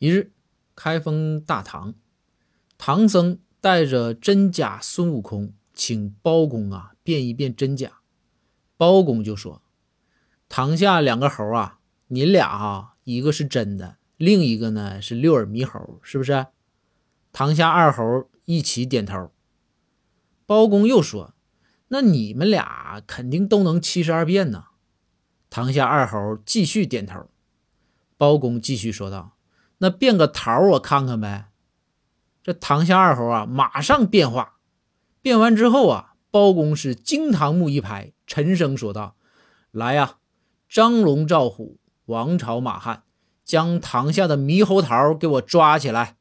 一日，开封大堂，唐僧带着真假孙悟空，请包公啊辨一辨真假。包公就说：“堂下两个猴啊，你俩啊，一个是真的，另一个呢是六耳猕猴，是不是？”堂下二猴一起点头。包公又说：“那你们俩肯定都能七十二变呢。”堂下二猴继续点头。包公继续说道。那变个桃我看看呗。这堂下二猴啊，马上变化。变完之后啊，包公是惊堂木一拍，沉声说道：“来呀，张龙赵虎，王朝马汉，将堂下的猕猴桃给我抓起来。”